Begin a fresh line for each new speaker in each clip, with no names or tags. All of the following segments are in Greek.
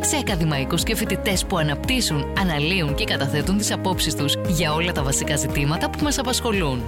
σε ακαδημαϊκούς και φοιτητές που αναπτύσσουν, αναλύουν και καταθέτουν τις απόψεις τους για όλα τα βασικά ζητήματα που μας απασχολούν.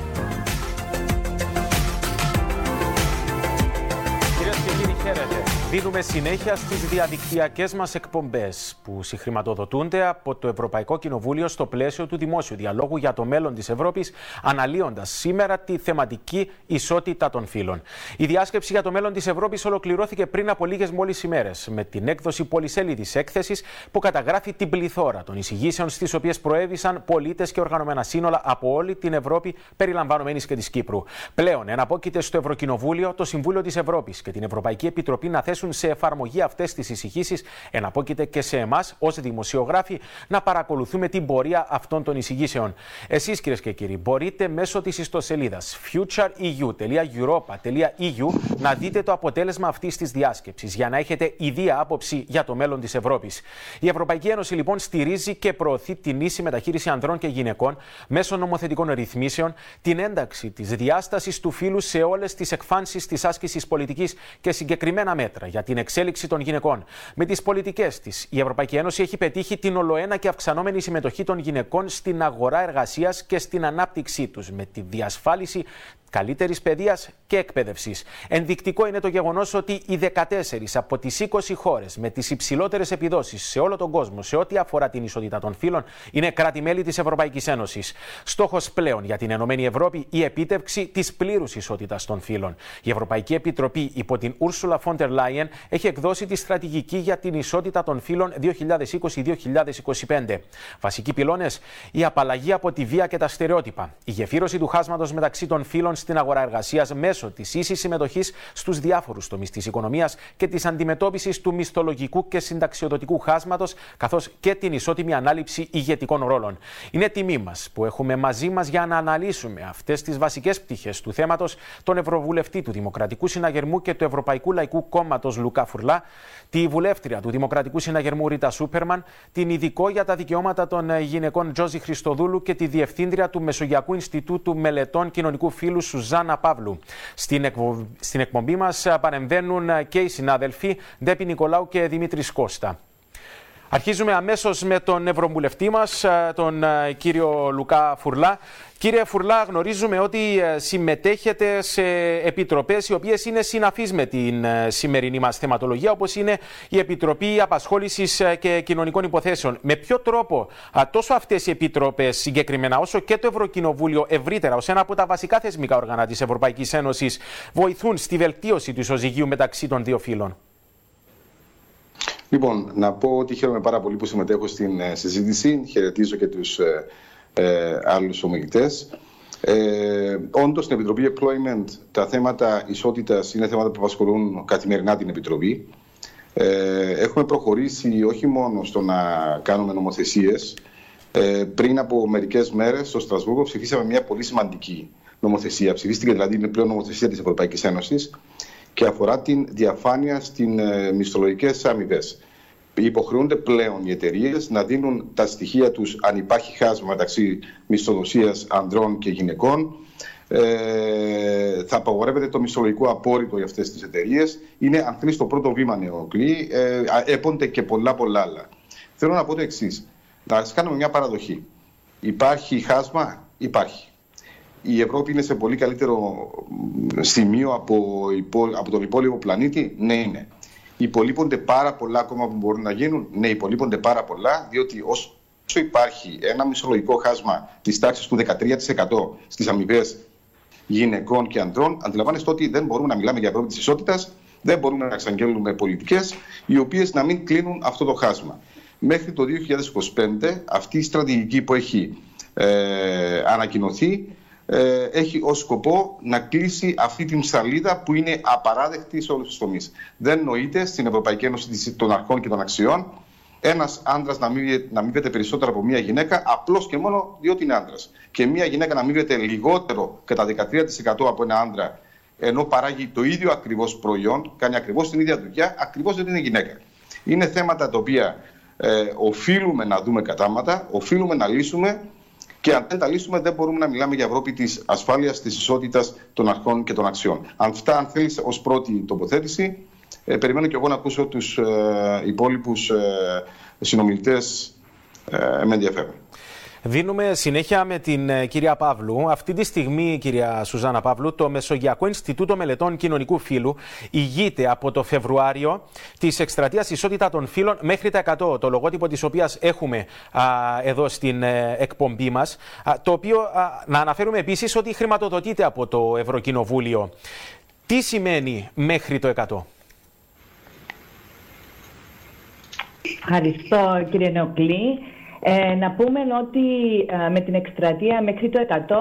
Δίνουμε συνέχεια στις διαδικτυακές μας εκπομπές που συγχρηματοδοτούνται από το Ευρωπαϊκό Κοινοβούλιο στο πλαίσιο του δημόσιου διαλόγου για το μέλλον της Ευρώπης, αναλύοντας σήμερα τη θεματική ισότητα των φύλων. Η διάσκεψη για το μέλλον της Ευρώπης ολοκληρώθηκε πριν από λίγες μόλις ημέρες με την έκδοση πολυσέλιδης έκθεσης που καταγράφει την πληθώρα των εισηγήσεων στις οποίες προέβησαν πολίτες και οργανωμένα σύνολα από όλη την Ευρώπη, περιλαμβανομένης και της Κύπρου. Πλέον, εναπόκειται στο Ευρωκοινοβούλιο, το Συμβούλιο της Ευρώπης και την Ευρωπαϊκή Επιτροπή να θέσουν θέσουν σε εφαρμογή αυτές τις εισηγήσεις, εναπόκειται και σε εμάς ως δημοσιογράφοι να παρακολουθούμε την πορεία αυτών των εισηγήσεων. Εσείς, κυρίες και κύριοι, μπορείτε μέσω της ιστοσελίδας futureeu.europa.eu να δείτε το αποτέλεσμα αυτής της διάσκεψης για να έχετε ιδία άποψη για το μέλλον της Ευρώπης. Η Ευρωπαϊκή Ένωση λοιπόν στηρίζει και προωθεί την ίση μεταχείριση ανδρών και γυναικών μέσω νομοθετικών ρυθμίσεων, την ένταξη της διάστασης του φύλου σε όλες τις εκφάνσεις της άσκησης πολιτικής και συγκεκριμένα μέτρα για την εξέλιξη των γυναικών. Με τις πολιτικές της, η Ευρωπαϊκή Ένωση έχει πετύχει την ολοένα και αυξανόμενη συμμετοχή των γυναικών στην αγορά εργασίας και στην ανάπτυξή τους, με τη διασφάλιση καλύτερης παιδείας και εκπαίδευσης. Ενδεικτικό είναι το γεγονός ότι οι 14 από τις 20 χώρες με τις υψηλότερες επιδόσεις σε όλο τον κόσμο σε ό,τι αφορά την ισότητα των φύλων είναι κράτη-μέλη της Ευρωπαϊκής Ένωσης. Στόχος πλέον για την Ενωμένη Ευρώπη η επίτευξη της πλήρους ισότητας των φύλων. Η Ευρωπαϊκή Επιτροπή υπό την Ursula von der Leyen έχει εκδώσει τη στρατηγική για την ισότητα των φύλων 2020-2025. Βασικοί πυλώνες, η απαλλαγή από τη βία και τα στερεότυπα, η γεφύρωση του χάσματος μεταξύ των φύλων στην αγορά εργασίας μέσω της ίσης συμμετοχής στους διάφορους τομείς της οικονομίας και της αντιμετώπισης του μισθολογικού και συνταξιοδοτικού χάσματος, καθώς και την ισότιμη ανάληψη ηγετικών ρόλων. Είναι τιμή μας που έχουμε μαζί μας για να αναλύσουμε αυτές τις βασικές πτυχές του θέματος τον Ευρωβουλευτή του Δημοκρατικού Συναγερμού και του Ευρωπαϊκού Λαϊκού Κόμματος Λουκά Φουρλά, τη βουλεύτρια του Δημοκρατικού Συναγερμού Ρίτα Σούπερμαν, την ειδικό για τα δικαιώματα των γυναικών Τζόζη Χριστοδούλου και τη διευθύντρια του Μεσογειακού Ινστιτούτου Μελετών Κοινωνικού Φύλου Σουζάνα Παύλου. Στην, εκπο... στην εκπομπή μας παρεμβαίνουν και οι συνάδελφοι Ντέπι Νικολάου και Δημήτρης Κώστα. Αρχίζουμε αμέσως με τον Ευρωβουλευτή μας, τον κύριο Λουκά Φουρλά. Κύριε Φουρλά, γνωρίζουμε ότι ε, συμμετέχετε σε επιτροπές οι οποίες είναι συναφείς με την ε, σημερινή μας θεματολογία, όπως είναι η Επιτροπή Απασχόλησης ε, και Κοινωνικών Υποθέσεων. Με ποιο τρόπο τόσο αυτές οι επιτροπές συγκεκριμένα, όσο και το Ευρωκοινοβούλιο ευρύτερα, ως ένα από τα βασικά θεσμικά όργανα της Ευρωπαϊκής Ένωσης, βοηθούν στη βελτίωση του ισοζυγίου μεταξύ των δύο φύλων;
Λοιπόν, να πω ότι χαίρομαι πάρα πολύ που συμμετέχω στην συζήτηση. Χαιρετίζω και τους ε, άλλους ομιλητές. Ε, Όντως, στην Επιτροπή Employment τα θέματα ισότητας είναι θέματα που απασχολούν καθημερινά την Επιτροπή. Ε, έχουμε προχωρήσει όχι μόνο στο να κάνουμε νομοθεσίες. Ε, πριν από μερικές μέρες στο Στρασβούργο ψηφίσαμε μια πολύ σημαντική νομοθεσία. Ψηφίστηκε δηλαδή είναι πλέον νομοθεσία της Ευρωπαϊκής Ένωσης και αφορά την διαφάνεια στι ε, μισθολογικές αμοιβές υποχρεούνται πλέον οι εταιρείες να δίνουν τα στοιχεία τους αν υπάρχει χάσμα μεταξύ μισθοδοσίας ανδρών και γυναικών. Ε, θα απαγορεύεται το μισθολογικό απόρριτο για αυτές τις εταιρείες. Είναι, αν θέλει, το πρώτο βήμα νεοκλή. Ε, έπονται και πολλά πολλά άλλα. Θέλω να πω το εξής. Να κάνουμε μια παραδοχή. Υπάρχει χάσμα, υπάρχει. Η Ευρώπη είναι σε πολύ καλύτερο σημείο από, από τον υπόλοιπο πλανήτη. Ναι, είναι. Υπολείπονται πάρα πολλά ακόμα που μπορούν να γίνουν. Ναι, υπολείπονται πάρα πολλά, διότι όσο υπάρχει ένα μισολογικό χάσμα της τάξης του 13% στις αμοιβές γυναικών και ανδρών, αντιλαμβάνεστε ότι δεν μπορούμε να μιλάμε για Ευρώπη της ισότητας, δεν μπορούμε να εξαγγέλνουμε πολιτικές οι οποίες να μην κλείνουν αυτό το χάσμα. Μέχρι το 2025, αυτή η στρατηγική που έχει ε, ανακοινωθεί ε, έχει ως σκοπό να κλείσει αυτή την σαλίδα που είναι απαράδεκτη σε όλους τους τομείς. Δεν νοείται στην Ευρωπαϊκή Ένωση των Αρχών και των Αξιών ένας άντρας να, να αμείβεται περισσότερο από μία γυναίκα, απλώς και μόνο διότι είναι άντρας. Και μία γυναίκα να αμείβεται λιγότερο κατά 13% από ένα άντρα, ενώ παράγει το ίδιο ακριβώς προϊόν, κάνει ακριβώς την ίδια δουλειά, ακριβώς δεν είναι γυναίκα. Είναι θέματα τα οποία ε, οφείλουμε να δούμε κατάματα, οφείλουμε να λύσουμε και αν δεν τα λύσουμε, δεν μπορούμε να μιλάμε για Ευρώπη της ασφάλειας, της ισότητας των αρχών και των αξιών. Αν φτάνει, αν θέλεις, ως πρώτη τοποθέτηση, ε, περιμένω και εγώ να ακούσω τους ε, υπόλοιπους ε, συνομιλητές ε, με ενδιαφέρον.
Δίνουμε συνέχεια με την ε, κυρία Παύλου. Αυτή τη στιγμή, κυρία Σουζάνα Παύλου, το Μεσογειακό Ινστιτούτο Μελετών Κοινωνικού Φύλου ηγείται από το Φεβρουάριο της εκστρατείας Ισότητα των Φύλων μέχρι τα 100, το λογότυπο της οποίας έχουμε εδώ στην ε, εκπομπή μας. Το οποίο να αναφέρουμε επίσης ότι χρηματοδοτείται από το Ευρωκοινοβούλιο. Τι σημαίνει μέχρι το 100.
Ευχαριστώ κύριε Νεοκλή. Ε, να πούμε ότι ε, με την εκστρατεία μέχρι το 100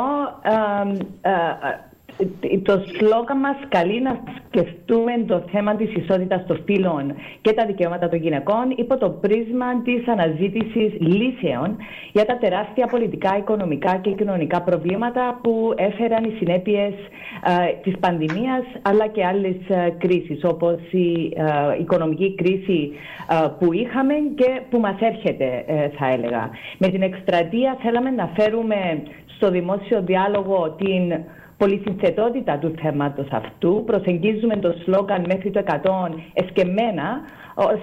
το σλόγκαν μας καλεί να σκεφτούμε το θέμα της ισότητας των φύλων και τα δικαιώματα των γυναικών υπό το πρίσμα της αναζήτησης λύσεων για τα τεράστια πολιτικά, οικονομικά και κοινωνικά προβλήματα που έφεραν οι συνέπειες ε, της πανδημίας αλλά και άλλες ε, κρίσεις όπως η ε, οικονομική κρίση που είχαμε και που μας έρχεται θα έλεγα. Με την εκστρατεία θέλαμε να φέρουμε στο δημόσιο διάλογο την πολυσυνθετότητα του θέματος αυτού. Προσεγγίζουμε το σλόγκαν μέχρι το 100 εσκεμμένα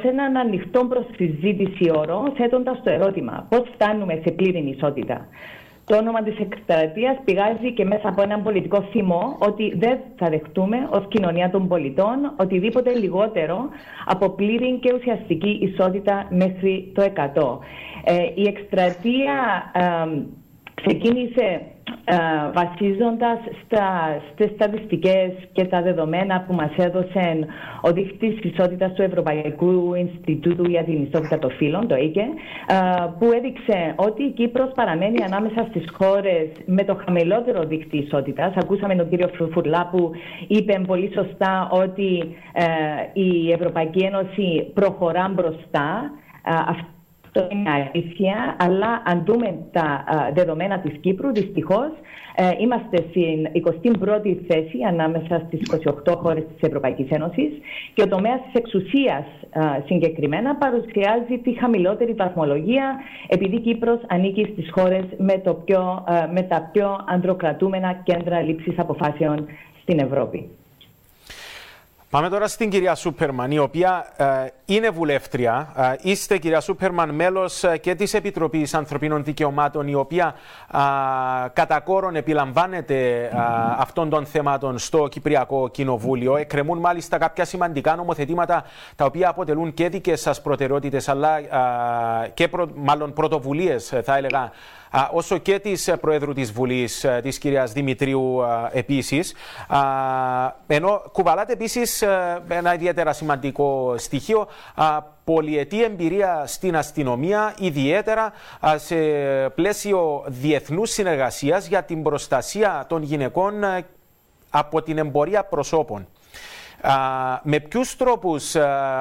σε έναν ανοιχτό προς συζήτηση όρο, θέτοντας το ερώτημα πώς φτάνουμε σε πλήρη ισότητα. Το όνομα της εκστρατείας πηγάζει και μέσα από έναν πολιτικό θυμό ότι δεν θα δεχτούμε ως κοινωνία των πολιτών οτιδήποτε λιγότερο από πλήρη και ουσιαστική ισότητα μέχρι το 100. Ε, η εκστρατεία ε, ξεκίνησε ε, βασίζοντας στα, στις στατιστικές και τα δεδομένα που μας έδωσε ο Δίκτυς Ισότητας του Ευρωπαϊκού Ινστιτούτου για την Ισότητα των Φύλων, το ΕΙΚΕ, που έδειξε ότι η Κύπρος παραμένει ανάμεσα στις χώρες με το χαμηλότερο δίκτυ ισότητας. Ακούσαμε τον κύριο Φουρλά που είπε πολύ σωστά ότι ε, η Ευρωπαϊκή Ένωση προχωρά μπροστά. Αυτό είναι αλήθεια, αλλά αν δούμε τα δεδομένα της Κύπρου, δυστυχώς ε, είμαστε στην 21η θέση ανάμεσα στις 28 χώρες της Ευρωπαϊκής Ένωσης και ο τομέας της εξουσίας συγκεκριμένα παρουσιάζει τη χαμηλότερη βαθμολογία επειδή η Κύπρος ανήκει στις χώρες με, το πιο, με τα πιο ανδροκρατούμενα κέντρα λήψης αποφάσεων στην Ευρώπη.
Πάμε τώρα στην κυρία Σούπερμαν, η οποία ε, είναι βουλεύτρια. Ε, είστε, κυρία Σούπερμαν, μέλος ε, και της Επιτροπής Ανθρωπίνων Δικαιωμάτων, η οποία ε, κατά κόρον επιλαμβάνεται αυτών των θεμάτων στο Κυπριακό Κοινοβούλιο. Εκκρεμούν μάλιστα κάποια σημαντικά νομοθετήματα, τα οποία αποτελούν και δικές σας προτεραιότητες, αλλά και προ, μάλλον πρωτοβουλίες, θα έλεγα, όσο και της Προέδρου της Βουλής, της κυρίας Δημητρίου επίσης. Ενώ κουβαλάτε επίσης ένα ιδιαίτερα σημαντικό στοιχείο, πολυετή εμπειρία στην αστυνομία, ιδιαίτερα σε πλαίσιο διεθνούς συνεργασίας για την προστασία των γυναικών από την εμπορία προσώπων με ποιους τρόπους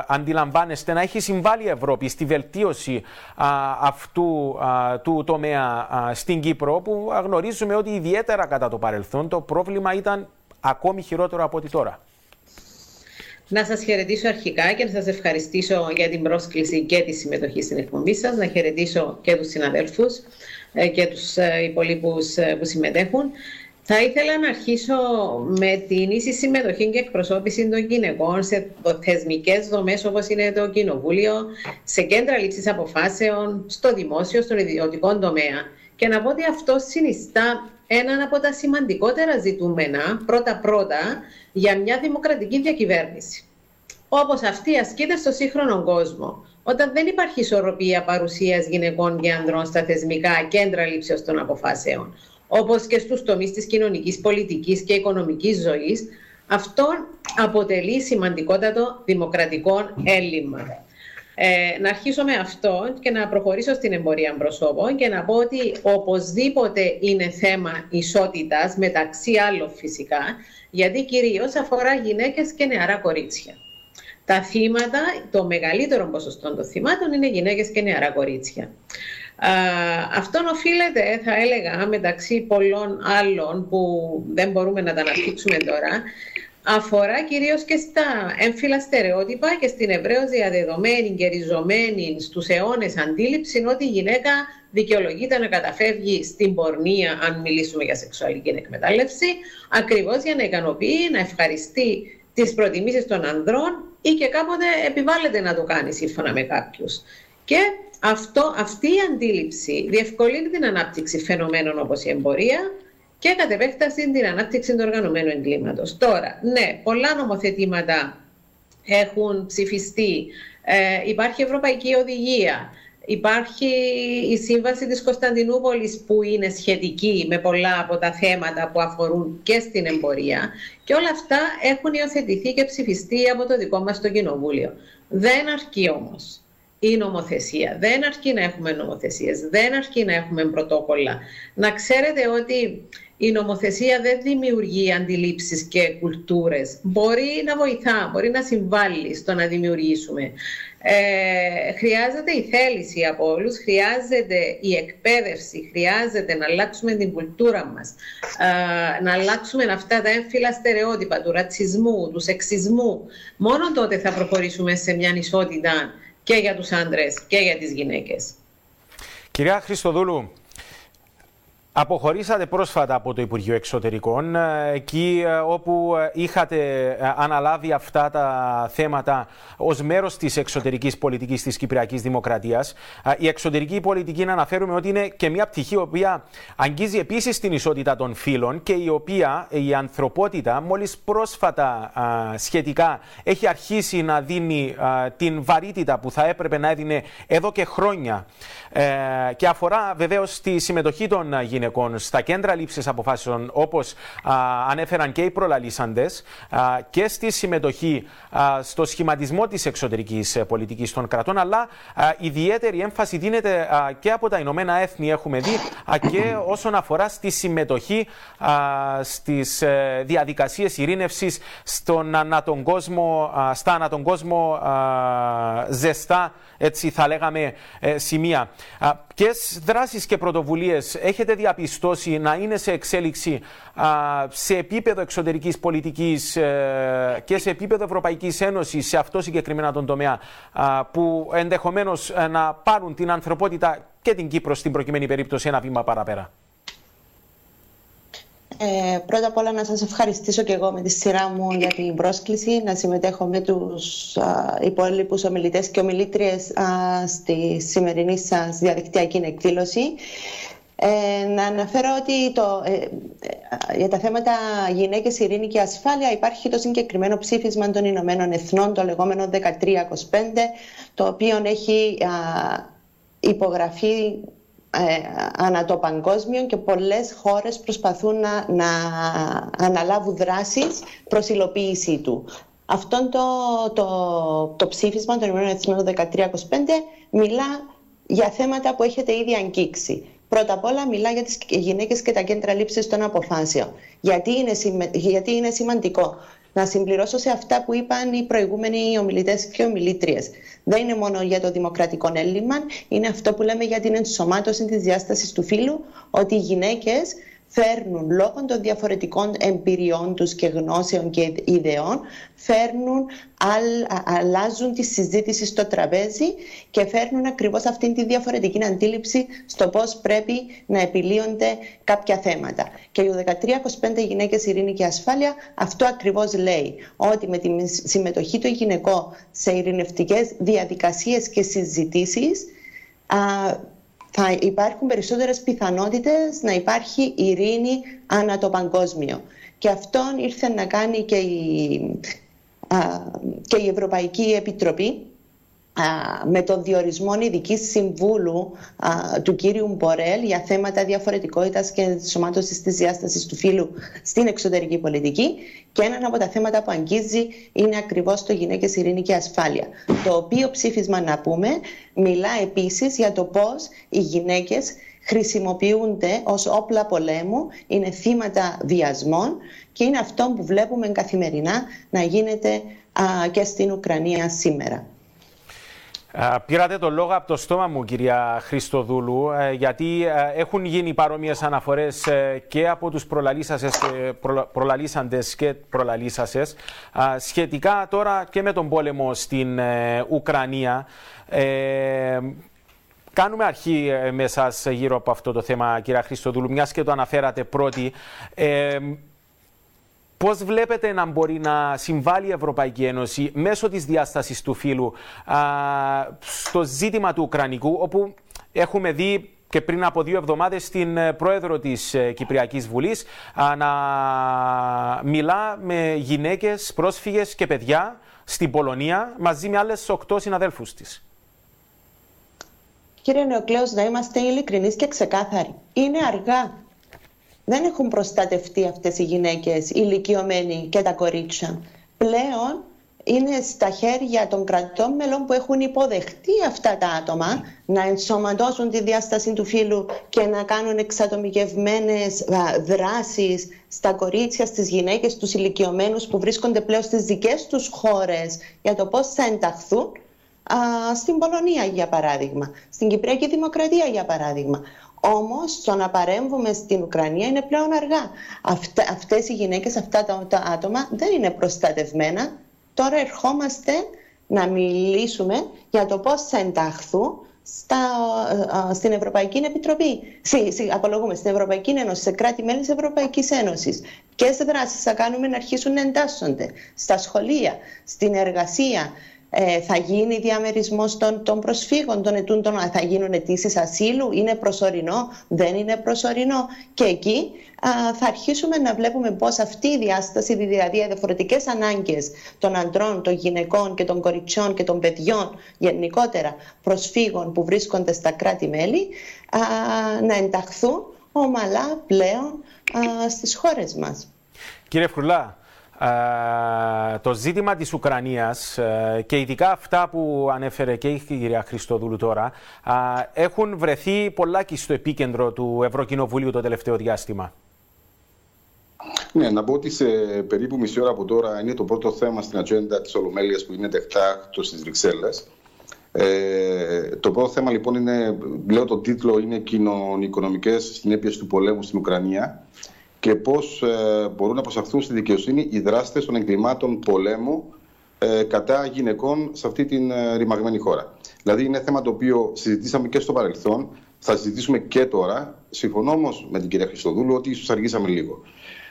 αντιλαμβάνεστε να έχει συμβάλει η Ευρώπη στη βελτίωση αυτού του τομέα στην Κύπρο, που γνωρίζουμε ότι ιδιαίτερα κατά το παρελθόν το πρόβλημα ήταν ακόμη χειρότερο από ό,τι τώρα;
Να σας χαιρετήσω αρχικά και να σας ευχαριστήσω για την πρόσκληση και τη συμμετοχή στην εκπομπή σας. Να χαιρετήσω και τους συναδέλφους ε, και τους ε, υπολείπους ε, που συμμετέχουν. Θα ήθελα να αρχίσω με την ίση συμμετοχή και εκπροσώπηση των γυναικών σε θεσμικές δομές όπως είναι το Κοινοβούλιο, σε κέντρα λήψης αποφάσεων, στο δημόσιο, στον ιδιωτικό τομέα. Και να πω ότι αυτό συνιστά έναν από τα σημαντικότερα ζητούμενα, πρώτα-πρώτα, για μια δημοκρατική διακυβέρνηση. Όπως αυτή ασκείται στο σύγχρονο κόσμο, όταν δεν υπάρχει ισορροπία παρουσίας γυναικών και ανδρών στα θεσμικά κέντρα λήψεως των αποφάσεων όπως και στους τομείς της κοινωνικής, πολιτικής και οικονομικής ζωής, αυτό αποτελεί σημαντικότατο δημοκρατικό έλλειμμα. Ε, να αρχίσω με αυτό και να προχωρήσω στην εμπορία προσώπων και να πω ότι οπωσδήποτε είναι θέμα ισότητας μεταξύ άλλων φυσικά, γιατί κυρίως αφορά γυναίκες και νεαρά κορίτσια. Τα θύματα, το μεγαλύτερο ποσοστό των θυμάτων είναι γυναίκες και νεαρά κορίτσια. Αυτό οφείλεται, θα έλεγα, μεταξύ πολλών άλλων που δεν μπορούμε να τα αναπτύξουμε τώρα, αφορά κυρίως και στα έμφυλα στερεότυπα και στην ευρέως διαδεδομένη και ριζωμένη στους αιώνες αντίληψη ότι η γυναίκα δικαιολογείται να καταφεύγει στην πορνεία αν μιλήσουμε για σεξουαλική εκμετάλλευση ακριβώς για να ικανοποιεί, να ευχαριστεί τις προτιμήσεις των ανδρών ή και κάποτε επιβάλλεται να το κάνει σύμφωνα με κάποιους. Και αυτό, αυτή η αντίληψη διευκολύνει την ανάπτυξη φαινομένων όπως η εμπορία, και κατ' επέκταση την ανάπτυξη του οργανωμένου εγκλήματος. Τώρα, ναι, πολλά νομοθετήματα έχουν ψηφιστεί. Ε, υπάρχει Ευρωπαϊκή Οδηγία. Υπάρχει η Σύμβαση της Κωνσταντινούπολης που είναι σχετική με πολλά από τα θέματα που αφορούν και στην εμπορία και όλα αυτά έχουν υιοθετηθεί και ψηφιστεί από το δικό μας το Κοινοβούλιο. Δεν αρκεί όμως η νομοθεσία. Δεν αρκεί να έχουμε νομοθεσίες, δεν αρκεί να έχουμε πρωτόκολλα. Να ξέρετε ότι η νομοθεσία δεν δημιουργεί αντιλήψεις και κουλτούρες. Μπορεί να βοηθά, μπορεί να συμβάλλει στο να δημιουργήσουμε. Ε, χρειάζεται η θέληση από όλους, χρειάζεται η εκπαίδευση, χρειάζεται να αλλάξουμε την κουλτούρα μας, ε, να αλλάξουμε αυτά τα έμφυλα στερεότυπα του ρατσισμού, του σεξισμού. Μόνο τότε θα προχωρήσουμε σε μια ισότητα και για τους άντρες και για τις γυναίκες.
Κυρία Χριστοδούλου, Αποχωρήσατε πρόσφατα από το Υπουργείο Εξωτερικών, ε, εκεί ε, όπου ε, είχατε αναλάβει αυτά τα θέματα ως μέρος της εξωτερικής πολιτικής της Κυπριακής Δημοκρατίας. Η εξωτερική πολιτική, να αναφέρουμε ότι είναι και μια πτυχή η οποία αγγίζει επίσης την ισότητα των φύλων και η οποία η ανθρωπότητα μόλις πρόσφατα σχετικά έχει αρχίσει να δίνει την βαρύτητα που θα έπρεπε να έδινε εδώ και χρόνια και αφορά βεβαίως τη συμμετοχή των γυναικών γυναικών στα κέντρα λήψης αποφάσεων, όπως ανέφεραν και οι προλαλήσαντες, και στη συμμετοχή στο σχηματισμό της εξωτερικής ε, πολιτικής των κρατών, αλλά ιδιαίτερη έμφαση δίνεται και από τα Ηνωμένα Έθνη, έχουμε δει, και όσον αφορά στη συμμετοχή στις ε, διαδικασίες ειρήνευσης στον ανά κόσμο, στα ανά τον κόσμο ζεστά, έτσι θα λέγαμε, ε, σημεία. Ποιες δράσεις και πρωτοβουλίες έχετε διαπιστώσει να είναι σε εξέλιξη σε επίπεδο εξωτερικής πολιτικής ε, και σε επίπεδο Ευρωπαϊκής Ένωσης σε αυτό συγκεκριμένα τον τομέα, που ενδεχομένως ε, να πάρουν την ανθρωπότητα και την Κύπρο στην προκειμένη περίπτωση ένα βήμα παραπέρα;
Ε, πρώτα απ' όλα να σας ευχαριστήσω και εγώ με τη σειρά μου για την πρόσκληση να συμμετέχω με τους α, υπόλοιπους ομιλητές και ομιλήτριες α, στη σημερινή σας διαδικτυακή εκδήλωση. Ε, να αναφέρω ότι το, ε, ε, για τα θέματα γυναίκες, ειρήνη και ασφάλεια υπάρχει το συγκεκριμένο ψήφισμα των Ηνωμένων Εθνών, το λεγόμενο 1325, το οποίο έχει υπογραφεί ε, ανά το παγκόσμιο και πολλές χώρες προσπαθούν να, να αναλάβουν δράσεις προς υλοποίησή του. Αυτό το, το, το ψήφισμα των ΗΠΑ 1325 μιλά για θέματα που έχετε ήδη αγγίξει. Πρώτα απ' όλα μιλά για τις γυναίκες και τα κέντρα λήψης των αποφάσεων. Γιατί είναι, γιατί είναι σημαντικό να συμπληρώσω σε αυτά που είπαν οι προηγούμενοι ομιλητές και ομιλήτριες. Δεν είναι μόνο για το δημοκρατικό έλλειμμα, είναι αυτό που λέμε για την ενσωμάτωση της διάστασης του φύλου, ότι οι γυναίκες φέρνουν λόγω των διαφορετικών εμπειριών τους και γνώσεων και ιδεών, φέρνουν, αλλάζουν τη συζήτηση στο τραπέζι και φέρνουν ακριβώς αυτή τη διαφορετική αντίληψη στο πώς πρέπει να επιλύονται κάποια θέματα. Και οι 13-25 γυναίκες ειρήνη και ασφάλεια αυτό ακριβώς λέει, ότι με τη συμμετοχή του γυναικών σε ειρηνευτικές διαδικασίες και συζητήσεις θα υπάρχουν περισσότερες πιθανότητες να υπάρχει ειρήνη ανά το παγκόσμιο. Και αυτόν ήρθε να κάνει και η, και η Ευρωπαϊκή Επιτροπή με τον διορισμό ειδική συμβούλου του κύριου Μπορέλ για θέματα διαφορετικότητας και ενσωμάτωσης της διάστασης του φύλου στην εξωτερική πολιτική. Και ένα από τα θέματα που αγγίζει είναι ακριβώς το γυναίκες, ειρήνη και ασφάλεια. Το οποίο ψήφισμα, να πούμε, μιλά επίσης για το πώς οι γυναίκες χρησιμοποιούνται ως όπλα πολέμου, είναι θύματα βιασμών και είναι αυτό που βλέπουμε καθημερινά να γίνεται και στην Ουκρανία σήμερα.
Πήρατε το λόγο από το στόμα μου, κυρία Χριστοδούλου, ε, γιατί ε, έχουν γίνει παρόμοιες αναφορές ε, και από τους προλαλήσαντες και προλαλήσασες σχετικά τώρα και με τον πόλεμο στην Ουκρανία. Κάνουμε αρχή με εσάς γύρω από αυτό το θέμα, κυρία Χριστοδούλου, μιας και το αναφέρατε πρώτη. Πώς βλέπετε να μπορεί να συμβάλλει η Ευρωπαϊκή Ένωση μέσω της διάστασης του φύλου στο ζήτημα του Ουκρανικού, όπου έχουμε δει και πριν από δύο εβδομάδες την ε, πρόεδρο της ε, Κυπριακής Βουλής να μιλά με γυναίκες, πρόσφυγες και παιδιά στην Πολωνία μαζί με άλλες οκτώ συναδέλφους της.
Κύριε Νεοκλέος, να είμαστε ειλικρινείς και ξεκάθαροι. Είναι αργά δεν έχουν προστατευτεί αυτές οι γυναίκες, οι ηλικιωμένοι και τα κορίτσια. Πλέον είναι στα χέρια των κρατών μελών που έχουν υποδεχτεί αυτά τα άτομα να ενσωματώσουν τη διάσταση του φύλου και να κάνουν εξατομικευμένες δράσεις στα κορίτσια, στις γυναίκες, στους ηλικιωμένους που βρίσκονται πλέον στις δικές τους χώρες για το πώς θα ενταχθούν στην Πολωνία για παράδειγμα, στην Κυπριακή Δημοκρατία για παράδειγμα. Όμως το να παρέμβουμε στην Ουκρανία είναι πλέον αργά. Αυτα, αυτές οι γυναίκες, αυτά τα, άτομα δεν είναι προστατευμένα. Τώρα ερχόμαστε να μιλήσουμε για το πώς θα ενταχθούν στα, ε, ε, στην Ευρωπαϊκή Επιτροπή. Σι, σι, απολογούμε, στην Ευρωπαϊκή Ένωση, σε κράτη-μέλη της Ευρωπαϊκής Ένωσης. Ποιες δράσεις θα κάνουμε να αρχίσουν να εντάσσονται; Στα σχολεία, στην εργασία, ε, θα γίνει διαμερισμός των, των προσφύγων, των ετούντων, θα γίνουν αιτήσεις ασύλου, είναι προσωρινό, δεν είναι προσωρινό. Και εκεί θα αρχίσουμε να βλέπουμε πώς αυτή η διάσταση, δηλαδή οι διαφορετικές ανάγκες των αντρών, των γυναικών και των κοριτσιών και των παιδιών γενικότερα προσφύγων που βρίσκονται στα κράτη-μέλη, να ενταχθούν ομαλά πλέον στις χώρες μας.
Κύριε Φρουλά, το ζήτημα της Ουκρανίας ε, και ειδικά αυτά που ανέφερε και η κυρία Χριστοδούλου τώρα έχουν βρεθεί πολλάκι στο επίκεντρο του Ευρωκοινοβουλίου το τελευταίο διάστημα.
Ναι, να πω ότι σε περίπου μισή ώρα από τώρα είναι το πρώτο θέμα στην ατζέντα της Ολομέλειας που είναι τεκτάκτο στις Βρυξέλλες. Ε, το πρώτο θέμα λοιπόν είναι, λέω το τίτλο, είναι κοινωνικονομικές συνέπειες του πολέμου στην Ουκρανία και πώς ε, μπορούν να προσαχθούν στη δικαιοσύνη οι δράστες των εγκλημάτων πολέμου ε, κατά γυναικών σε αυτή την ε, ρημαγμένη χώρα. Δηλαδή είναι θέμα το οποίο συζητήσαμε και στο παρελθόν, θα συζητήσουμε και τώρα. Συμφωνώ όμως με την κυρία Χριστοδούλου ότι ίσως αργήσαμε λίγο.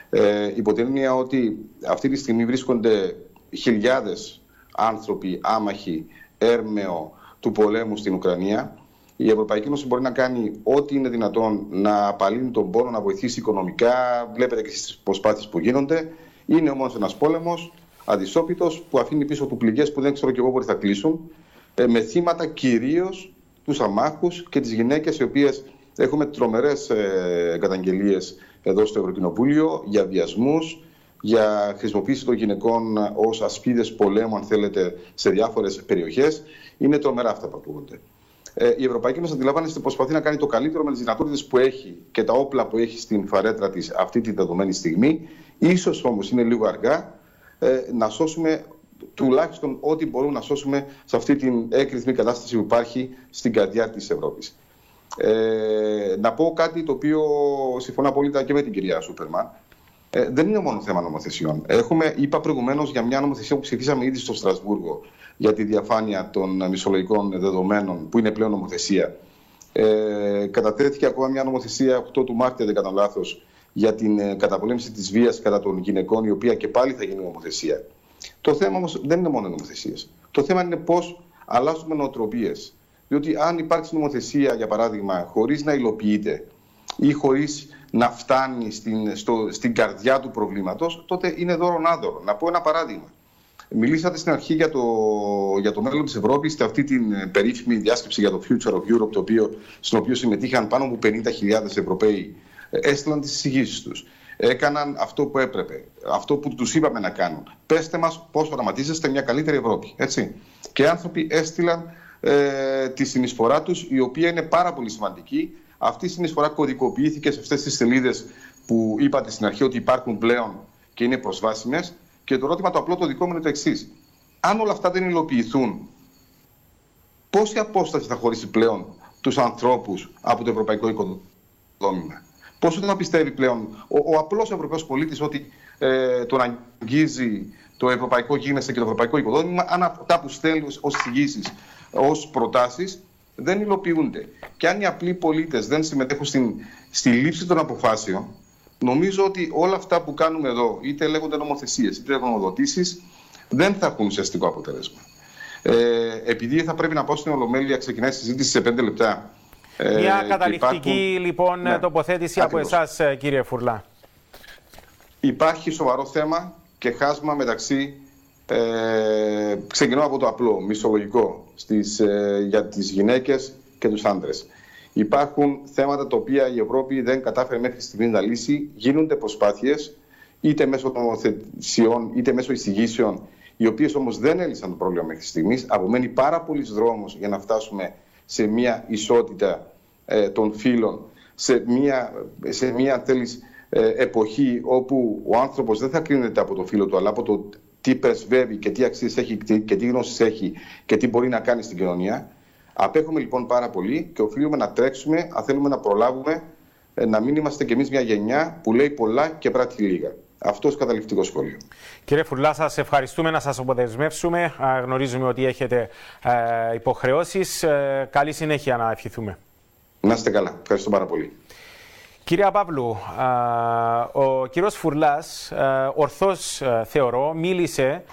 Ε, υπό την έννοια ότι αυτή τη στιγμή βρίσκονται χιλιάδες άνθρωποι άμαχοι, έρμεο του πολέμου στην Ουκρανία η Ευρωπαϊκή Ένωση μπορεί να κάνει ό,τι είναι δυνατόν να απαλύνει τον πόνο, να βοηθήσει οικονομικά. Βλέπετε και στις προσπάθειες που γίνονται. Είναι όμως ένας πόλεμος αντισόπιτος που αφήνει πίσω του πληγές που δεν ξέρω και εγώ πότε θα κλείσουν. Ε, με θύματα κυρίως τους αμάχους και τις γυναίκες, οι οποίες έχουμε τρομερές ε, καταγγελίες εδώ στο Ευρωκοινοβούλιο για βιασμούς, για χρησιμοποίηση των γυναικών ως ασπίδες πολέμου, αν θέλετε, σε διάφορες περιοχές. Είναι τρομερά αυτά που ακούγονται. Ε, η Ευρωπαϊκή Ένωση αντιλαμβάνεστε προσπαθεί να κάνει το καλύτερο με τις δυνατότητες που έχει και τα όπλα που έχει στην φαρέτρα της αυτή τη δεδομένη στιγμή. σω όμως είναι λίγο αργά ε, να σώσουμε τουλάχιστον ό,τι μπορούμε να σώσουμε σε αυτή την έκρηθμη κατάσταση που υπάρχει στην καρδιά της Ευρώπης. Ε, να πω κάτι το οποίο συμφωνώ απόλυτα και με την κυρία Σούπερμαν. Ε, δεν είναι μόνο θέμα νομοθεσιών. Έχουμε, είπα προηγουμένως για μια νομοθεσία που ψηφίσαμε ήδη στο Στρασβούργο για τη διαφάνεια των μισολογικών δεδομένων, που είναι πλέον νομοθεσία. Ε, κατατέθηκε ακόμα μια νομοθεσία 8 του Μάρτια, δεν κάνω λάθος, για την ε, καταπολέμηση της βίας κατά των γυναικών, η οποία και πάλι θα γίνει νομοθεσία. Το θέμα όμως δεν είναι μόνο νομοθεσίες. Το θέμα είναι πώς αλλάζουμε νοοτροπίες. Διότι αν υπάρξει νομοθεσία, για παράδειγμα, χωρίς να υλοποιείται ή χωρίς να φτάνει στην, στο, στην καρδιά του προβλήματος, τότε είναι δώρο άδωρο. Να πω ένα παράδειγμα. Μιλήσατε στην αρχή για το, για το μέλλον της Ευρώπης, σε αυτή την ε, περίφημη διάσκεψη για το Future of Europe, το οποίο, στην οποία συμμετείχαν πάνω από 50.000 Ευρωπαίοι, ε, έστειλαν τις εισηγήσεις τους. Έκαναν αυτό που έπρεπε, αυτό που τους είπαμε να κάνουν. Πέστε μας πώς οραματίζεστε μια καλύτερη Ευρώπη. Έτσι. Και άνθρωποι έστειλαν ε, τη συνεισφορά τους, η οποία είναι πάρα πολύ σημαντική. Αυτή η συνεισφορά κωδικοποιήθηκε σε αυτές τις σελίδες που είπατε στην αρχή ότι υπάρχουν πλέον και είναι προσβάσιμες. Και το ερώτημα το απλό το δικό μου είναι το εξής. αν όλα αυτά δεν υλοποιηθούν, πόση απόσταση θα χωρίσει πλέον τους ανθρώπους από το ευρωπαϊκό οικοδόμημα; Πόσο θα πιστεύει πλέον ο, ο απλός Ευρωπαίος πολίτης ότι ε, τον αγγίζει το ευρωπαϊκό γίνεσαι και το ευρωπαϊκό οικοδόμημα, αν αυτά που στέλνουν ως εισηγήσεις, ως προτάσεις, δεν υλοποιούνται; Και αν οι απλοί πολίτες δεν συμμετέχουν στην, στη λήψη των αποφάσεων, νομίζω ότι όλα αυτά που κάνουμε εδώ, είτε λέγονται νομοθεσίες, είτε γνωμοδοτήσεις, δεν θα έχουν ουσιαστικό αποτέλεσμα. Ε, επειδή θα πρέπει να πω στην Ολομέλεια, ξεκινάει η συζήτηση σε πέντε λεπτά.
Ε, Μια καταληκτική υπάρχουν... λοιπόν ναι, τοποθέτηση ακριβώς. από εσάς, ε, κύριε Φουρλά.
Υπάρχει σοβαρό θέμα και χάσμα μεταξύ. Ε, ξεκινώ από το απλό, μισολογικό, στις, ε, για τις γυναίκες και τους άντρες. Υπάρχουν θέματα τα οποία η Ευρώπη δεν κατάφερε μέχρι στιγμής να λύσει. Γίνονται προσπάθειες είτε μέσω νομοθεσιών είτε μέσω εισηγήσεων, οι οποίες όμως δεν έλυσαν το πρόβλημα μέχρι στιγμής. Απομένει πάρα πολλή δρόμος για να φτάσουμε σε μια ισότητα ε, των φύλων, σε μια, σε μια θέλεις, ε, εποχή όπου ο άνθρωπος δεν θα κρίνεται από το φύλο του, αλλά από το τι πρεσβεύει και τι αξίες έχει και τι γνώσεις έχει και τι μπορεί να κάνει στην κοινωνία. Απέχουμε λοιπόν πάρα πολύ και οφείλουμε να τρέξουμε αν θέλουμε να προλάβουμε ε, να μην είμαστε κι εμείς μια γενιά που λέει πολλά και πράττει λίγα. Αυτός καταληκτικός σχόλιος.
Κύριε Φουρλά, σας ευχαριστούμε να σας αποδεσμεύσουμε. Γνωρίζουμε ότι έχετε ε, υποχρεώσεις. Ε, καλή συνέχεια να ευχηθούμε.
Να είστε καλά. Ευχαριστώ πάρα πολύ.
Κύριε Παύλου, ο κύριος Φουρλάς ορθώς θεωρώ μίλησε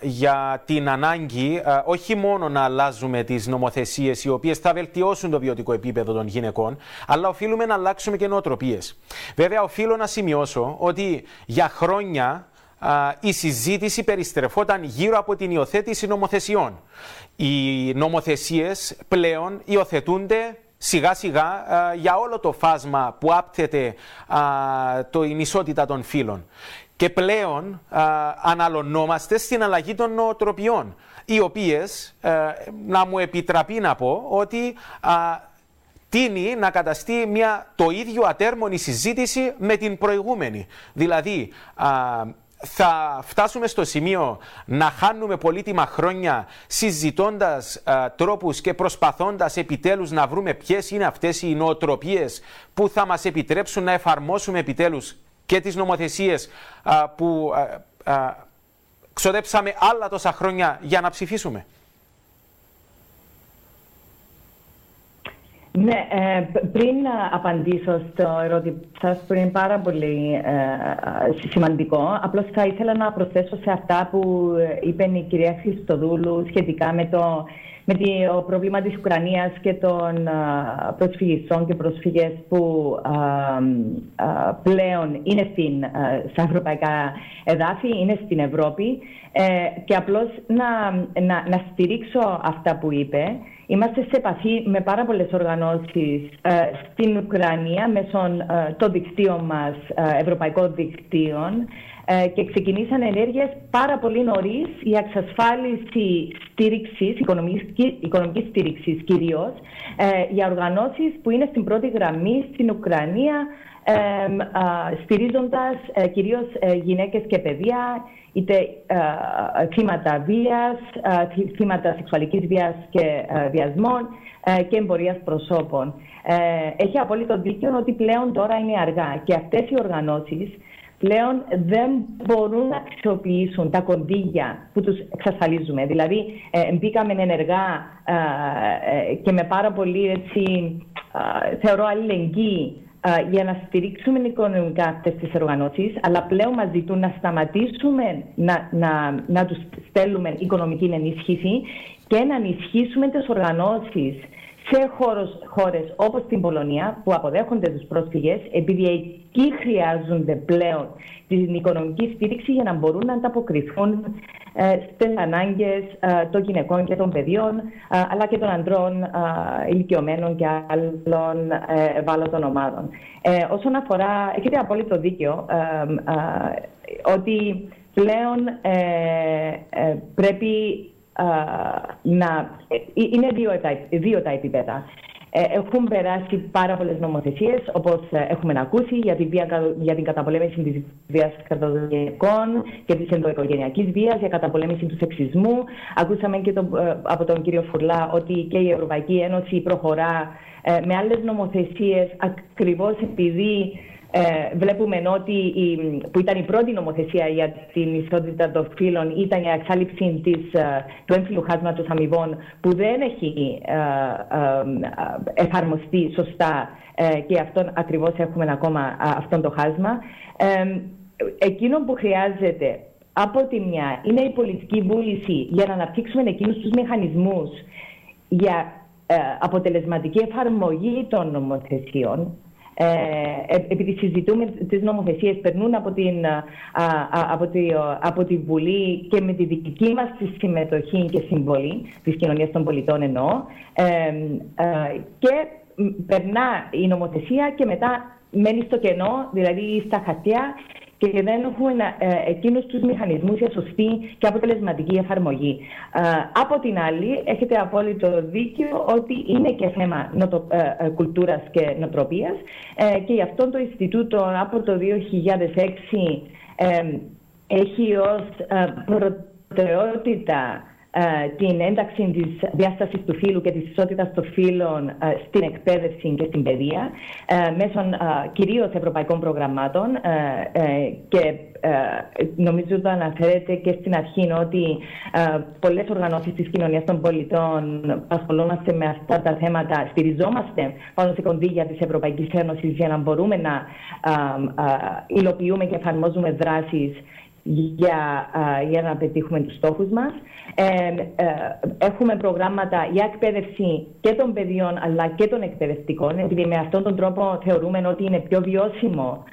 για την ανάγκη όχι μόνο να αλλάζουμε τις νομοθεσίες οι οποίες θα βελτιώσουν το βιωτικό επίπεδο των γυναικών, αλλά οφείλουμε να αλλάξουμε και νοοτροπίες. Βέβαια, οφείλω να σημειώσω ότι για χρόνια η συζήτηση περιστρεφόταν γύρω από την υιοθέτηση νομοθεσιών. Οι νομοθεσίες πλέον υιοθετούνται σιγά σιγά για όλο το φάσμα που άπτεται το, η ισότητα των φύλων. Και πλέον αναλωνόμαστε στην αλλαγή των νοοτροπιών, οι οποίες, να μου επιτραπεί να πω, ότι τίνει να καταστεί μια το ίδιο ατέρμονη συζήτηση με την προηγούμενη. Δηλαδή, θα φτάσουμε στο σημείο να χάνουμε πολύτιμα χρόνια συζητώντας α, τρόπους και προσπαθώντας επιτέλους να βρούμε ποιες είναι αυτές οι νοοτροπίες που θα μας επιτρέψουν να εφαρμόσουμε επιτέλους και τις νομοθεσίες που ξοδέψαμε άλλα τόσα χρόνια για να ψηφίσουμε.
Ναι, ε, πριν απαντήσω στο ερώτημα σας που είναι πάρα πολύ ε, σημαντικό, απλώς θα ήθελα να προσθέσω σε αυτά που είπε η κυρία Χριστοδούλου σχετικά με το, με το πρόβλημα της Ουκρανίας και των προσφυγιστών και πρόσφυγες που πλέον είναι στην, στα ευρωπαϊκά εδάφη, είναι στην Ευρώπη ε, και απλώς να, να, να στηρίξω αυτά που είπε Είμαστε σε επαφή με πάρα πολλές οργανώσεις ε, στην Ουκρανία μέσω ε, των δικτύων μας, ε, ευρωπαϊκών δικτύων ε, και ξεκινήσαν ενέργειες πάρα πολύ νωρίς. Για εξασφάλιση στήριξης, οικονομικής, οικονομικής στήριξης κυρίως, για οργανώσεις που είναι στην πρώτη γραμμή στην Ουκρανία στηρίζοντας κυρίως γυναίκες και παιδεία είτε ε, θύματα βίας, ε, θύματα σεξουαλικής βίας και ε, βιασμών και εμπορίας προσώπων. Έχει απόλυτο δίκιο ότι πλέον τώρα είναι αργά και αυτές οι οργανώσεις πλέον δεν μπορούν να αξιοποιήσουν τα κονδύλια που τους εξασφαλίζουμε. Δηλαδή, μπήκαμε ενεργά και με πάρα πολύ, έτσι, θεωρώ, αλληλεγγύη για να στηρίξουμε οικονομικά αυτές τις οργανώσεις, αλλά πλέον μας ζητούν να σταματήσουμε να, να, να τους στέλνουμε οικονομική ενίσχυση και να ενισχύσουμε τις οργανώσεις σε χώρες, χώρες όπως την Πολωνία που αποδέχονται τους πρόσφυγες επειδή εκεί χρειάζονται πλέον την οικονομική στήριξη για να μπορούν να ανταποκριθούν ε, στις ανάγκες ε, των γυναικών και των παιδιών ε, αλλά και των αντρών ηλικιωμένων και άλλων ευάλωτων ομάδων. Όσον αφορά, έχετε απόλυτο δίκιο ότι πλέον πρέπει να... Είναι δύο, δύο τα επίπεδα. έχουν περάσει πάρα πολλές νομοθεσίες, όπως έχουμε ακούσει, για, τη βία, για την καταπολέμηση της βίας κατά των γυναικών και της ενδοοικογενειακής βίας, για καταπολέμηση του σεξισμού. Ακούσαμε και το, από τον κύριο Φουρλά ότι και η Ευρωπαϊκή Ένωση προχωρά με άλλες νομοθεσίες ακριβώς επειδή ε, βλέπουμε ότι η, που ήταν η πρώτη νομοθεσία για την ισότητα των φύλων ήταν η εξάλληψη της, ε, του έμφυλου χάσματος αμοιβών που δεν έχει ε, ε, εφαρμοστεί σωστά και αυτόν ακριβώς έχουμε ακόμα αυτό το χάσμα. εκείνο που χρειάζεται από τη μια είναι η πολιτική βούληση για να αναπτύξουμε εκείνους τους μηχανισμούς για αποτελεσματική εφαρμογή των νομοθεσιών ε, ε, επειδή συζητούμε τις νομοθεσίες, περνούν από, την, από, τη, από τη Βουλή και με τη δική μας τη συμμετοχή και συμβολή της κοινωνίας των πολιτών εννοώ ε, και περνά η νομοθεσία και μετά μένει στο κενό, δηλαδή στα χαρτιά και δεν έχουμε ε, εκείνους τους μηχανισμούς για σωστή και αποτελεσματική εφαρμογή. Ε, από την άλλη, έχετε απόλυτο δίκιο ότι είναι και θέμα νοτο, ε, κουλτούρας και νοτροπίας και γι' αυτό το Ινστιτούτο από το 2006 έχει ως προτεραιότητα ε, την ένταξη της διάστασης του φύλου και της ισότητας των φύλων ε, στην εκπαίδευση και στην παιδεία ε, μέσω κυρίως ευρωπαϊκών προγραμμάτων και νομίζω το αναφέρεται και στην αρχή ότι πολλές οργανώσεις της κοινωνίας των πολιτών ασχολούμαστε με αυτά τα θέματα, στηριζόμαστε πάνω σε κονδύλια της Ευρωπαϊκής Ένωσης για να μπορούμε να υλοποιούμε και εφαρμόζουμε δράσεις για, για να πετύχουμε τους στόχους μας. Ε, ε, έχουμε προγράμματα για εκπαίδευση και των παιδιών αλλά και των εκπαιδευτικών επειδή με αυτόν τον τρόπο θεωρούμε ότι είναι πιο βιώσιμο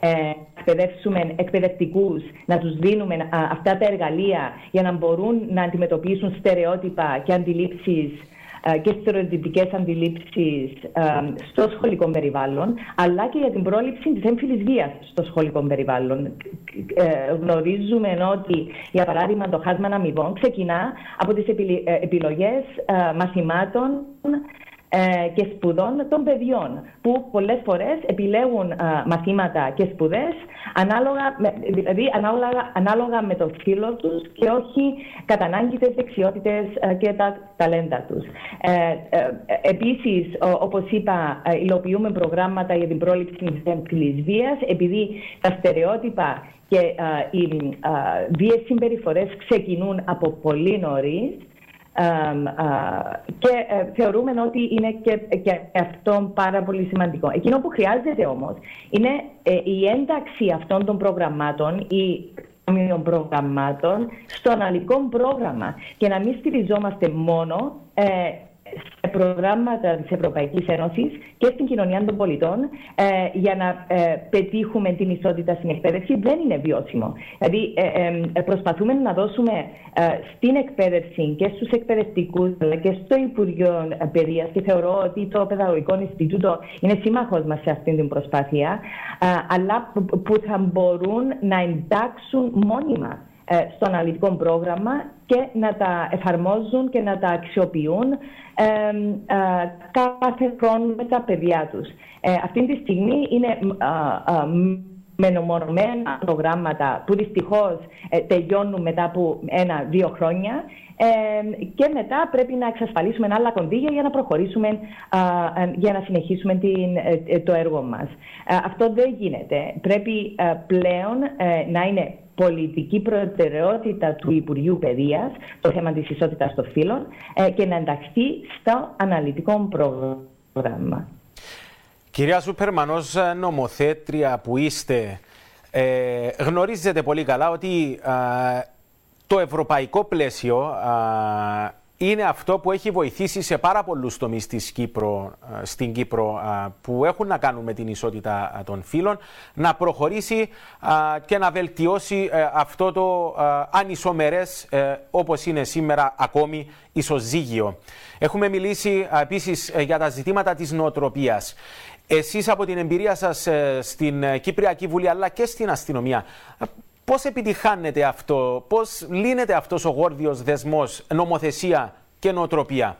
ε, εκπαιδεύσουμε εκπαιδευτικούς, να τους δίνουμε αυτά τα εργαλεία για να μπορούν να αντιμετωπίσουν στερεότυπα και αντιλήψεις ε, και στερεοτυπικές αντιλήψεις ε, στο σχολικό περιβάλλον, αλλά και για την πρόληψη της έμφυλης βίας στο σχολικό περιβάλλον. Ε, γνωρίζουμε ότι, για παράδειγμα, το χάσμα αμοιβών ξεκινά από τις επιλογές μαθημάτων ε, και σπουδών των παιδιών που πολλές φορές επιλέγουν μαθήματα και σπουδές ανάλογα με, δηλαδή ανάλογα, ανάλογα με το φύλλο τους και όχι κατά ανάγκη τις δεξιότητες και τα ταλέντα τους. Ε, ε, επίσης, όπως είπα, υλοποιούμε προγράμματα για την πρόληψη της έμφυλης βίας επειδή τα στερεότυπα και οι βίες συμπεριφορές ξεκινούν από πολύ νωρίς και ε, θεωρούμε ότι είναι και, αυτό πάρα πολύ σημαντικό. Εκείνο που χρειάζεται όμως είναι ε, η ένταξη αυτών των προγραμμάτων, η των προγραμμάτων στο αναλυτικό πρόγραμμα και να μην στηριζόμαστε μόνο ε, σε προγράμματα της Ευρωπαϊκής Ένωσης και στην κοινωνία των πολιτών ε, για να ε, πετύχουμε την ισότητα στην εκπαίδευση δεν είναι βιώσιμο. Δηλαδή ε, προσπαθούμε να δώσουμε στην εκπαίδευση και στους εκπαιδευτικούς αλλά και στο Υπουργείο Παιδείας και θεωρώ ότι το Παιδαγωγικό Ινστιτούτο είναι σύμμαχος μας σε αυτή την προσπάθεια αλλά που θα μπορούν να εντάξουν μόνιμα στο αναλυτικό πρόγραμμα και να τα εφαρμόζουν και να τα αξιοποιούν ε, κάθε χρόνο με τα παιδιά τους. Ε, αυτή τη στιγμή είναι μενομορμένα προγράμματα που δυστυχώς ε, τελειώνουν μετά από ένα-δύο χρόνια και μετά πρέπει να εξασφαλίσουμε άλλα κονδύλια για να προχωρήσουμε, για να συνεχίσουμε την, το έργο μας. Αυτό δεν γίνεται. Πρέπει πλέον να είναι πολιτική προτεραιότητα του Υπουργείου Παιδείας το θέμα της ισότητας των φύλων ε, και να ενταχθεί στο αναλυτικό πρόγραμμα.
Κυρία Σούπερμαν, ως νομοθέτρια που είστε, ε, γνωρίζετε πολύ καλά ότι το ευρωπαϊκό πλαίσιο είναι αυτό που έχει βοηθήσει σε πάρα πολλούς τομείς της Κύπρο, ε, στην Κύπρο που έχουν να κάνουν με την ισότητα των φύλων να προχωρήσει και να βελτιώσει ε, αυτό το ανισομερές ε, όπως είναι σήμερα ακόμη ισοζύγιο. Έχουμε μιλήσει επίσης για τα ζητήματα της νοοτροπίας. Εσείς από την εμπειρία σας στην Κυπριακή Βουλή αλλά και στην αστυνομία Πώς επιτυχάνεται αυτό, πώς λύνεται αυτός ο γόρδιος δεσμός νομοθεσία και νοοτροπία;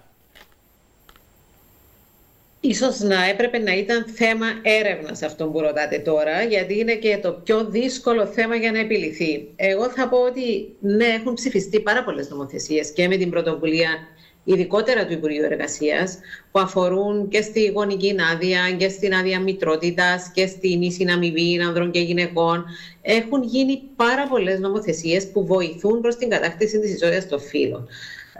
Ίσως να έπρεπε να ήταν θέμα έρευνας αυτό που ρωτάτε τώρα, γιατί είναι και το πιο δύσκολο θέμα για να επιληθεί. Εγώ θα πω ότι ναι, έχουν ψηφιστεί πάρα πολλές νομοθεσίες και με την πρωτοβουλία ειδικότερα του Υπουργείου Εργασίας, που αφορούν και στη γονική άδεια και στην άδεια μητρότητας και στην ίση αμοιβή ανδρών και γυναικών. Έχουν γίνει πάρα πολλές νομοθεσίες που βοηθούν προς την κατάκτηση της ισότητας των φύλων.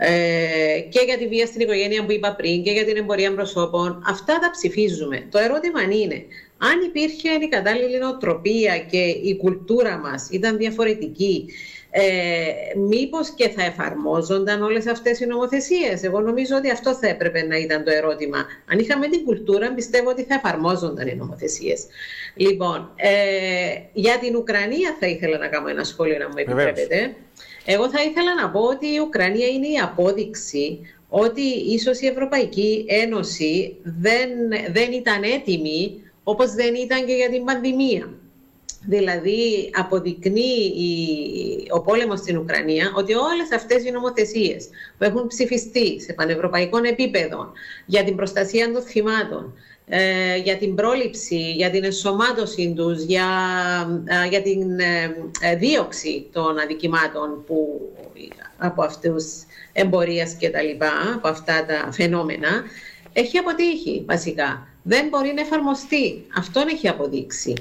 Ε, και για τη βία στην οικογένεια που είπα πριν και για την εμπορία προσώπων. Αυτά τα ψηφίζουμε. Το ερώτημα είναι, αν υπήρχε η κατάλληλη νοοτροπία και η κουλτούρα μας ήταν διαφορετική, ε, μήπως και θα εφαρμόζονταν όλες αυτές οι νομοθεσίες; Εγώ νομίζω ότι αυτό θα έπρεπε να ήταν το ερώτημα. Αν είχαμε την κουλτούρα, πιστεύω ότι θα εφαρμόζονταν οι νομοθεσίες. Λοιπόν, ε, για την Ουκρανία θα ήθελα να κάνω ένα σχόλιο, να μου επιτρέπετε. Εγώ θα ήθελα να πω ότι η Ουκρανία είναι η απόδειξη ότι ίσως η Ευρωπαϊκή Ένωση δεν, δεν ήταν έτοιμη όπως δεν ήταν και για την πανδημία. Δηλαδή αποδεικνύει ο πόλεμος στην Ουκρανία ότι όλες αυτές οι νομοθεσίες που έχουν ψηφιστεί σε πανευρωπαϊκό επίπεδο για την προστασία των θυμάτων, ε, για την πρόληψη, για την ενσωμάτωση τους, για, ε, για την ε, δίωξη των αδικημάτων που, από αυτούς εμπορίας και τα λοιπά, από αυτά τα φαινόμενα, έχει αποτύχει βασικά. Δεν μπορεί να εφαρμοστεί. Αυτόν έχει αποδείξει.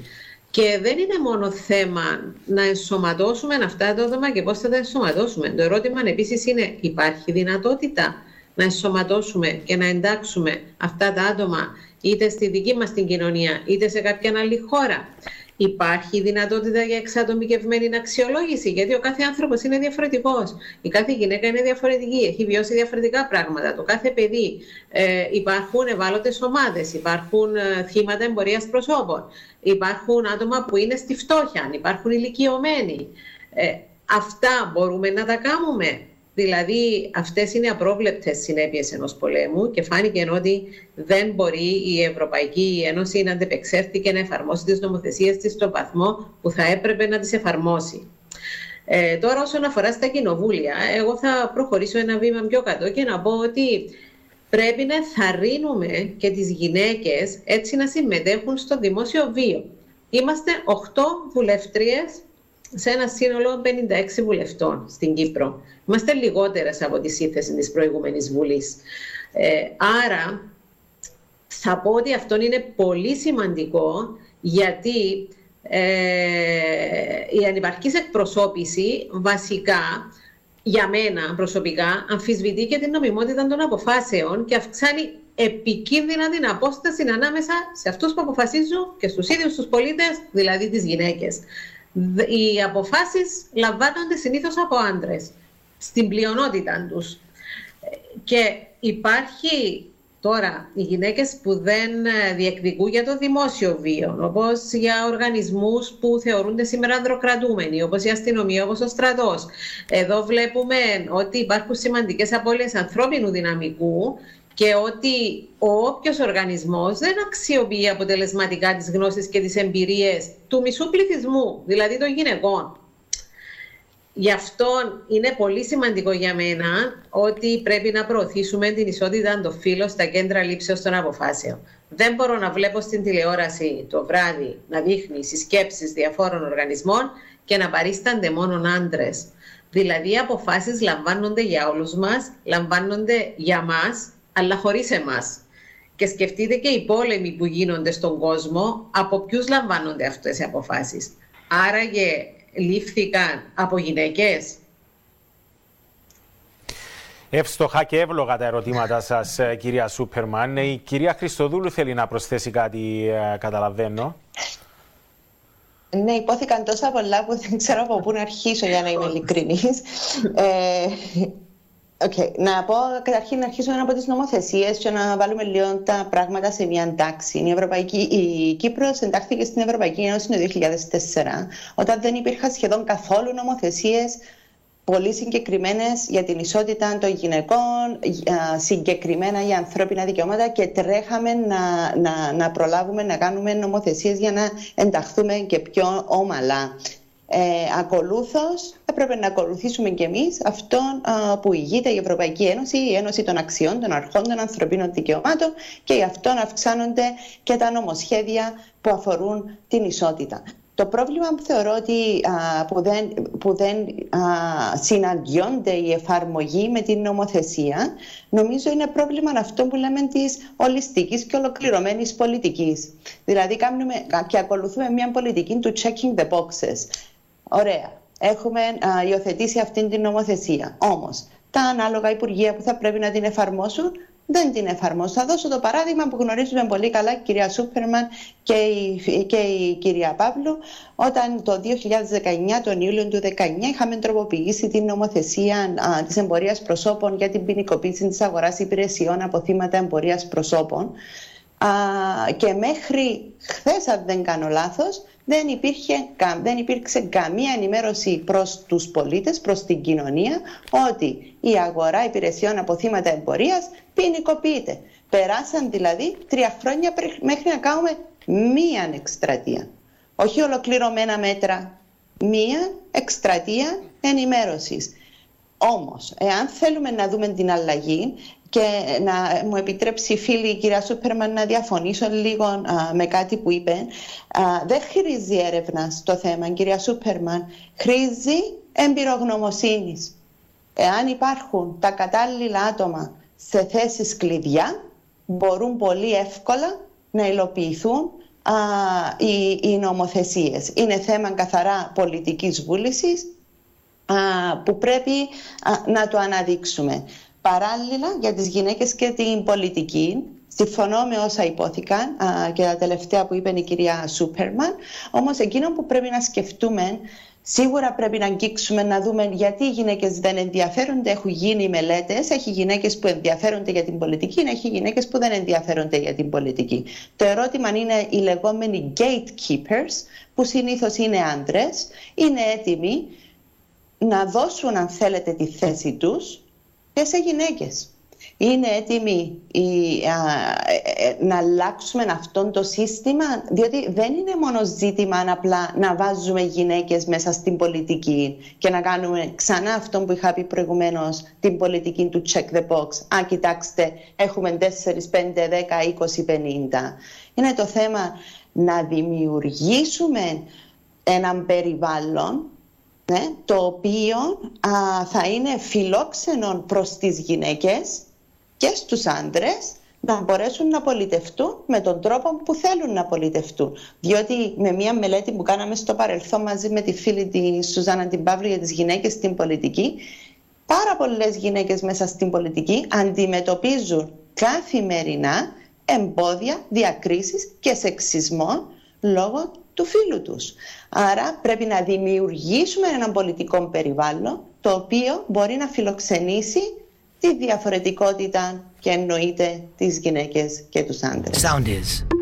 Και δεν είναι μόνο θέμα να ενσωματώσουμε αυτά τα άτομα και πώς θα τα ενσωματώσουμε. Το ερώτημα επίσης είναι υπάρχει δυνατότητα να ενσωματώσουμε και να εντάξουμε αυτά τα άτομα είτε στη δική μας την κοινωνία είτε σε κάποια άλλη χώρα. Υπάρχει δυνατότητα για εξατομικευμένη αξιολόγηση, γιατί ο κάθε άνθρωπος είναι διαφορετικός. Η κάθε γυναίκα είναι διαφορετική, έχει βιώσει διαφορετικά πράγματα. Το κάθε παιδί ε, υπάρχουν ευάλωτες ομάδες, υπάρχουν ε, θύματα εμπορίας προσώπων, υπάρχουν άτομα που είναι στη φτώχεια, υπάρχουν ηλικιωμένοι. Ε, αυτά μπορούμε να τα κάνουμε. Δηλαδή, αυτές είναι απρόβλεπτες συνέπειες ενός πολέμου και φάνηκε ότι δεν μπορεί η Ευρωπαϊκή Ένωση να αντεπεξέλθει και να εφαρμόσει τις νομοθεσίες της στον βαθμό που θα έπρεπε να τις εφαρμόσει. Ε, τώρα, όσον αφορά στα κοινοβούλια, εγώ θα προχωρήσω ένα βήμα πιο κάτω και να πω ότι πρέπει να θαρρύνουμε και τις γυναίκες έτσι να συμμετέχουν στο δημόσιο βίο. Είμαστε 8 βουλευτρίες σε ένα σύνολο 56 βουλευτών στην Κύπρο. Είμαστε λιγότερες από τη σύνθεση της προηγούμενης Βουλής. Ε, άρα, θα πω ότι αυτό είναι πολύ σημαντικό γιατί ε, η ανυπαρκής εκπροσώπηση βασικά για μένα προσωπικά αμφισβητεί και την νομιμότητα των αποφάσεων και αυξάνει επικίνδυνα την απόσταση ανάμεσα σε αυτούς που αποφασίζουν και στους ίδιους τους πολίτες, δηλαδή τις γυναίκες οι αποφάσεις λαμβάνονται συνήθως από άντρες, στην πλειονότητα τους. Και υπάρχει τώρα οι γυναίκες που δεν διεκδικούν για το δημόσιο βίο, όπως για οργανισμούς που θεωρούνται σήμερα ανδροκρατούμενοι, όπως η αστυνομία, όπως ο στρατός. Εδώ βλέπουμε ότι υπάρχουν σημαντικές απώλειες ανθρώπινου δυναμικού και ότι ο όποιος οργανισμός δεν αξιοποιεί αποτελεσματικά τις γνώσεις και τις εμπειρίες του μισού πληθυσμού, δηλαδή των γυναικών. Γι' αυτό είναι πολύ σημαντικό για μένα ότι πρέπει να προωθήσουμε την ισότητα των φύλων στα κέντρα λήψεως των αποφάσεων. Δεν μπορώ να βλέπω στην τηλεόραση το βράδυ να δείχνει συσκέψεις διαφόρων οργανισμών και να παρίστανται μόνο άντρες. Δηλαδή, οι αποφάσεις λαμβάνονται για όλους μας, λαμβάνονται για μας αλλά χωρίς εμάς. Και σκεφτείτε και οι πόλεμοι που γίνονται στον κόσμο, από ποιους λαμβάνονται αυτές οι αποφάσεις. Άραγε λήφθηκαν από γυναίκες.
Εύστοχα και εύλογα τα ερωτήματα σας, ε, κυρία Σούπερμαν. Η κυρία Χριστοδούλου θέλει να προσθέσει κάτι, ε, καταλαβαίνω.
Ναι, υπόθηκαν τόσα πολλά που δεν ξέρω από πού να αρχίσω για να είμαι ειλικρινής. Ε, Okay. Να πω καταρχήν να αρχίσω από τις νομοθεσίες και να βάλουμε λίγο τα πράγματα σε μια τάξη. Η, Ευρωπαϊκή, η Κύπρος εντάχθηκε στην Ευρωπαϊκή Ένωση το 2004, όταν δεν υπήρχαν σχεδόν καθόλου νομοθεσίες πολύ συγκεκριμένες για την ισότητα των γυναικών, συγκεκριμένα για ανθρώπινα δικαιώματα και τρέχαμε να, να, να προλάβουμε να κάνουμε νομοθεσίες για να ενταχθούμε και πιο όμαλα Ε, ακολούθως έπρεπε να ακολουθήσουμε κι εμείς αυτόν που ηγείται η Ευρωπαϊκή Ένωση, η Ένωση των Αξιών, των Αρχών των Ανθρωπίνων Δικαιωμάτων και γι' αυτόν αυξάνονται και τα νομοσχέδια που αφορούν την ισότητα. Το πρόβλημα που θεωρώ ότι που δεν, που δεν συναντιόνται η εφαρμογή με την νομοθεσία νομίζω είναι πρόβλημα αυτό που λέμε της ολιστικής και ολοκληρωμένης πολιτικής. Δηλαδή κάνουμε, και ακολουθούμε μια πολιτική του checking the boxes. Ωραία. Έχουμε α, υιοθετήσει αυτήν την νομοθεσία. Όμως τα ανάλογα υπουργεία που θα πρέπει να την εφαρμόσουν δεν την εφαρμόζουν. Θα δώσω το παράδειγμα που γνωρίζουμε πολύ καλά η κυρία Σούπερμαν και η, και η κυρία Παύλου όταν το 2019, τον Ιούλιο του 2019, είχαμε τροποποιήσει την νομοθεσία α, της εμπορίας προσώπων για την ποινικοποίηση της αγοράς υπηρεσιών από θύματα εμπορίας προσώπων α, και μέχρι χθες, αν δεν κάνω λάθος, δεν, υπήρχε, δεν υπήρξε καμία ενημέρωση προς τους πολίτες, προς την κοινωνία, ότι η αγορά υπηρεσιών από θύματα εμπορίας ποινικοποιείται. Περάσαν δηλαδή τρία χρόνια μέχρι να κάνουμε μία εκστρατεία. Όχι ολοκληρωμένα μέτρα, μία εκστρατεία ενημέρωσης. Όμως, εάν θέλουμε να δούμε την αλλαγή, και να μου επιτρέψει η φίλη η κυρία Σούπερμαν να διαφωνήσω λίγο με κάτι που είπε. δεν χρήζει έρευνα στο θέμα, κυρία Σούπερμαν. Χρήζει εμπειρογνωμοσύνης. Εάν υπάρχουν τα κατάλληλα άτομα σε θέσεις κλειδιά, μπορούν πολύ εύκολα να υλοποιηθούν α, οι, οι νομοθεσίες. Είναι θέμα καθαρά πολιτικής βούλησης που πρέπει να το αναδείξουμε. Παράλληλα, για τις γυναίκες και την πολιτική, συμφωνώ με όσα υπόθηκαν και τα τελευταία που είπε η κυρία Σούπερμαν, όμως εκείνο που πρέπει να σκεφτούμε Σίγουρα πρέπει να αγγίξουμε να δούμε γιατί οι γυναίκες δεν ενδιαφέρονται. Έχουν γίνει μελέτες, έχει γυναίκες που ενδιαφέρονται για την πολιτική, έχει γυναίκες που δεν ενδιαφέρονται για την πολιτική. Το ερώτημα είναι οι λεγόμενοι gatekeepers, που συνήθως είναι άντρες, είναι έτοιμοι να δώσουν αν θέλετε τη θέση τους και σε γυναίκες. Είναι έτοιμοι ε, ε, να αλλάξουμε αυτό το σύστημα, διότι δεν είναι μόνο ζήτημα απλά να βάζουμε γυναίκες μέσα στην πολιτική και να κάνουμε ξανά αυτό που είχα πει προηγουμένως, την πολιτική του check the box. Α, κοιτάξτε, έχουμε 4, 5, 10, 20, 50. Είναι το θέμα να δημιουργήσουμε έναν περιβάλλον ναι, το οποίο θα είναι φιλόξενο προς τις γυναίκες και στους άντρες να μπορέσουν να πολιτευτούν με τον τρόπο που θέλουν να πολιτευτούν. Διότι με μια μελέτη που κάναμε στο παρελθόν μαζί με τη φίλη τη Σουζάνα την Παύλου για τις γυναίκες στην πολιτική, πάρα πολλές γυναίκες μέσα στην πολιτική αντιμετωπίζουν καθημερινά εμπόδια, διακρίσεις και σεξισμό λόγω του φίλου τους. Άρα πρέπει να δημιουργήσουμε έναν πολιτικό περιβάλλον το οποίο μπορεί να φιλοξενήσει τη διαφορετικότητα και εννοείται τις γυναίκες και τους άντρες. Sound is.